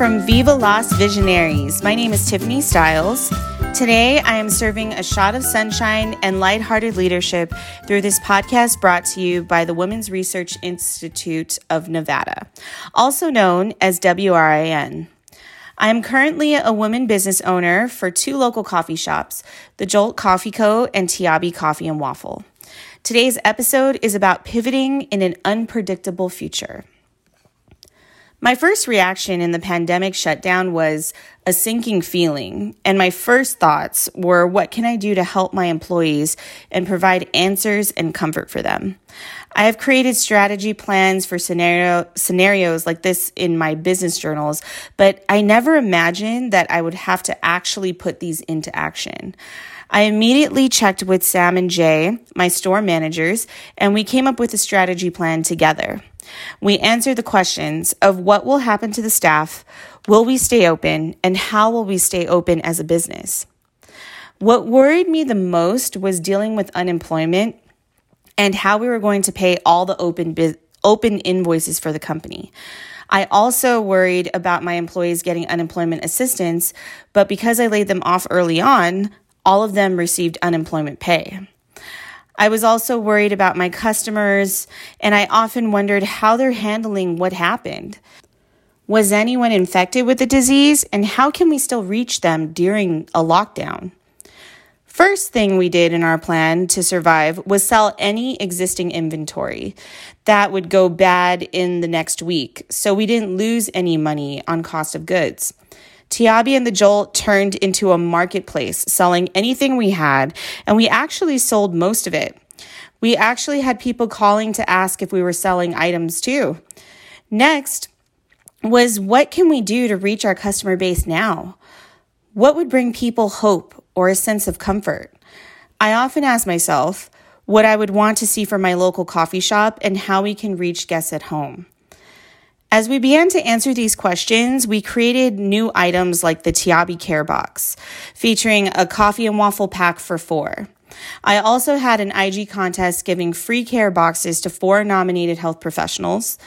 from Viva Las Visionaries. My name is Tiffany Stiles. Today, I am serving a shot of sunshine and lighthearted leadership through this podcast brought to you by the Women's Research Institute of Nevada, also known as WRIN. I am currently a woman business owner for two local coffee shops, the Jolt Coffee Co. and Tiabi Coffee and Waffle. Today's episode is about pivoting in an unpredictable future. My first reaction in the pandemic shutdown was a sinking feeling, and my first thoughts were what can I do to help my employees and provide answers and comfort for them? I have created strategy plans for scenario, scenarios like this in my business journals, but I never imagined that I would have to actually put these into action. I immediately checked with Sam and Jay, my store managers, and we came up with a strategy plan together. We answer the questions of what will happen to the staff, will we stay open, and how will we stay open as a business. What worried me the most was dealing with unemployment and how we were going to pay all the open open invoices for the company. I also worried about my employees getting unemployment assistance, but because I laid them off early on, all of them received unemployment pay. I was also worried about my customers, and I often wondered how they're handling what happened. Was anyone infected with the disease, and how can we still reach them during a lockdown? First thing we did in our plan to survive was sell any existing inventory that would go bad in the next week, so we didn't lose any money on cost of goods. Tiabi and the Jolt turned into a marketplace, selling anything we had, and we actually sold most of it. We actually had people calling to ask if we were selling items too. Next was what can we do to reach our customer base now? What would bring people hope or a sense of comfort? I often ask myself what I would want to see from my local coffee shop and how we can reach guests at home. As we began to answer these questions, we created new items like the Tiabi Care Box, featuring a coffee and waffle pack for four. I also had an IG contest giving free care boxes to four nominated health professionals.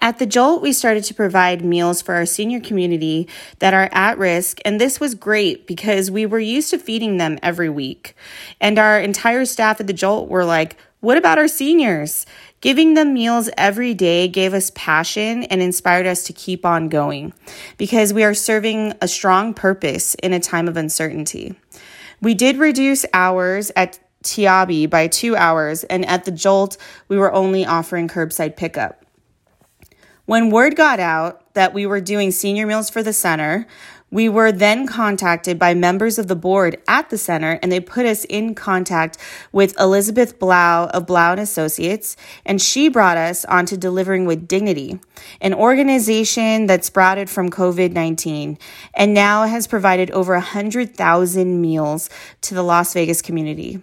At the Jolt, we started to provide meals for our senior community that are at risk, and this was great because we were used to feeding them every week. And our entire staff at the Jolt were like, What about our seniors? Giving them meals every day gave us passion and inspired us to keep on going because we are serving a strong purpose in a time of uncertainty. We did reduce hours at Tiabi by two hours, and at the Jolt, we were only offering curbside pickup. When word got out that we were doing senior meals for the center, we were then contacted by members of the board at the center and they put us in contact with Elizabeth Blau of Blau and Associates and she brought us onto Delivering with Dignity, an organization that sprouted from COVID-19 and now has provided over 100,000 meals to the Las Vegas community.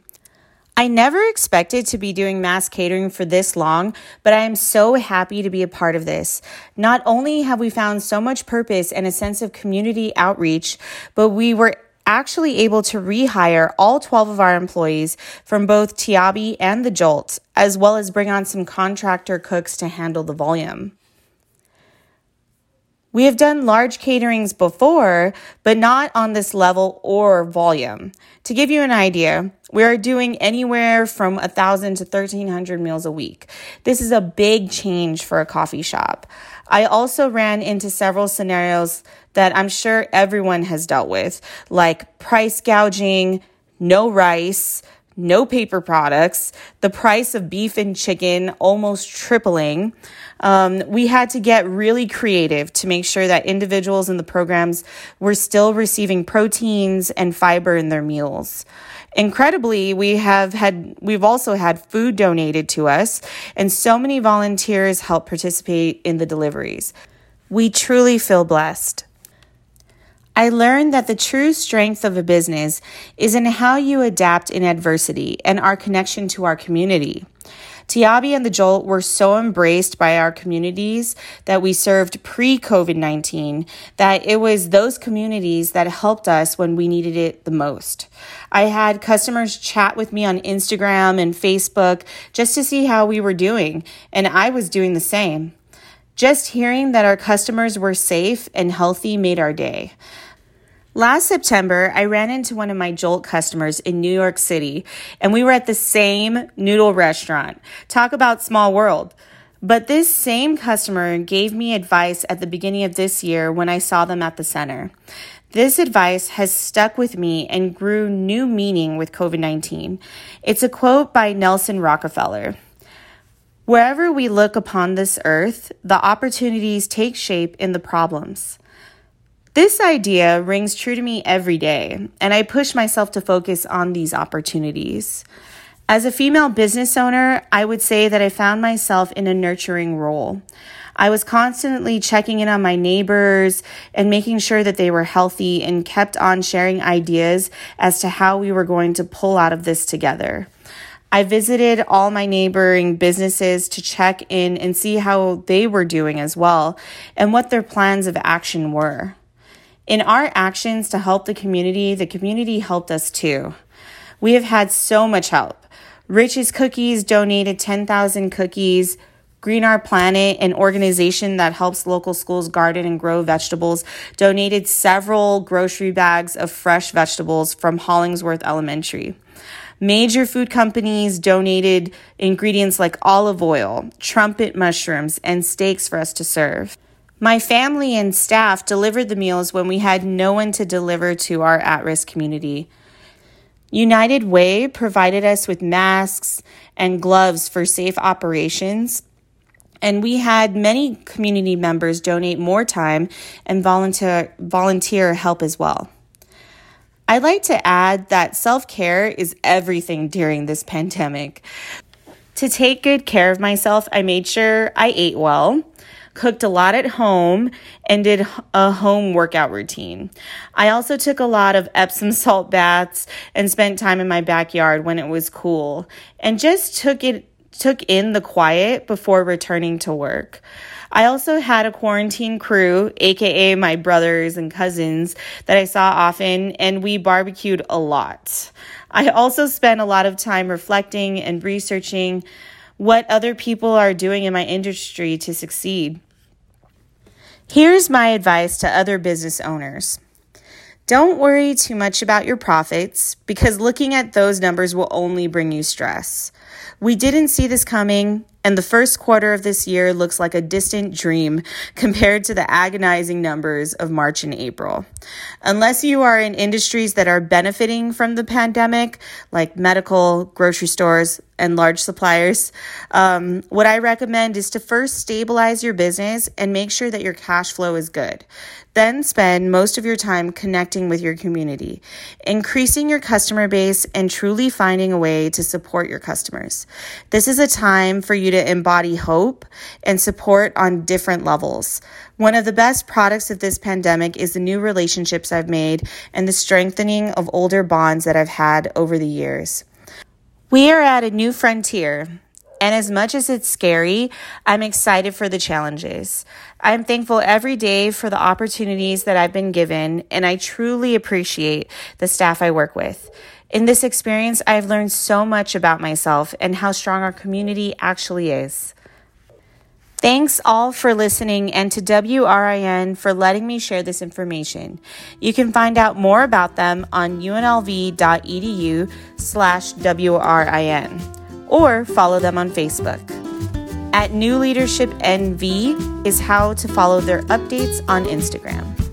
I never expected to be doing mass catering for this long, but I am so happy to be a part of this. Not only have we found so much purpose and a sense of community outreach, but we were actually able to rehire all 12 of our employees from both Tiabi and the Jolt, as well as bring on some contractor cooks to handle the volume. We have done large caterings before, but not on this level or volume. To give you an idea, we are doing anywhere from 1,000 to 1,300 meals a week. This is a big change for a coffee shop. I also ran into several scenarios that I'm sure everyone has dealt with, like price gouging, no rice, no paper products, the price of beef and chicken almost tripling. Um, we had to get really creative to make sure that individuals in the programs were still receiving proteins and fiber in their meals. Incredibly, we have had we've also had food donated to us and so many volunteers help participate in the deliveries. We truly feel blessed. I learned that the true strength of a business is in how you adapt in adversity and our connection to our community. Tiabi and the Jolt were so embraced by our communities that we served pre COVID 19 that it was those communities that helped us when we needed it the most. I had customers chat with me on Instagram and Facebook just to see how we were doing, and I was doing the same. Just hearing that our customers were safe and healthy made our day. Last September, I ran into one of my Jolt customers in New York City, and we were at the same noodle restaurant. Talk about small world. But this same customer gave me advice at the beginning of this year when I saw them at the center. This advice has stuck with me and grew new meaning with COVID 19. It's a quote by Nelson Rockefeller. Wherever we look upon this earth, the opportunities take shape in the problems. This idea rings true to me every day, and I push myself to focus on these opportunities. As a female business owner, I would say that I found myself in a nurturing role. I was constantly checking in on my neighbors and making sure that they were healthy and kept on sharing ideas as to how we were going to pull out of this together. I visited all my neighboring businesses to check in and see how they were doing as well and what their plans of action were. In our actions to help the community, the community helped us too. We have had so much help. Rich's Cookies donated 10,000 cookies. Green Our Planet, an organization that helps local schools garden and grow vegetables, donated several grocery bags of fresh vegetables from Hollingsworth Elementary. Major food companies donated ingredients like olive oil, trumpet mushrooms, and steaks for us to serve. My family and staff delivered the meals when we had no one to deliver to our at risk community. United Way provided us with masks and gloves for safe operations. And we had many community members donate more time and volunteer, volunteer help as well. I'd like to add that self care is everything during this pandemic. To take good care of myself, I made sure I ate well cooked a lot at home, and did a home workout routine. I also took a lot of Epsom salt baths and spent time in my backyard when it was cool and just took it took in the quiet before returning to work. I also had a quarantine crew, aka my brothers and cousins, that I saw often, and we barbecued a lot. I also spent a lot of time reflecting and researching what other people are doing in my industry to succeed. Here's my advice to other business owners. Don't worry too much about your profits because looking at those numbers will only bring you stress. We didn't see this coming, and the first quarter of this year looks like a distant dream compared to the agonizing numbers of March and April. Unless you are in industries that are benefiting from the pandemic, like medical, grocery stores, and large suppliers, um, what I recommend is to first stabilize your business and make sure that your cash flow is good. Then spend most of your time connecting with your community, increasing your customer base, and truly finding a way to support your customers. This is a time for you to embody hope and support on different levels. One of the best products of this pandemic is the new relationships I've made and the strengthening of older bonds that I've had over the years. We are at a new frontier. And as much as it's scary, I'm excited for the challenges. I'm thankful every day for the opportunities that I've been given, and I truly appreciate the staff I work with. In this experience, I've learned so much about myself and how strong our community actually is. Thanks all for listening and to WRIN for letting me share this information. You can find out more about them on unlv.edu slash WRIN or follow them on Facebook. At New Leadership NV is how to follow their updates on Instagram.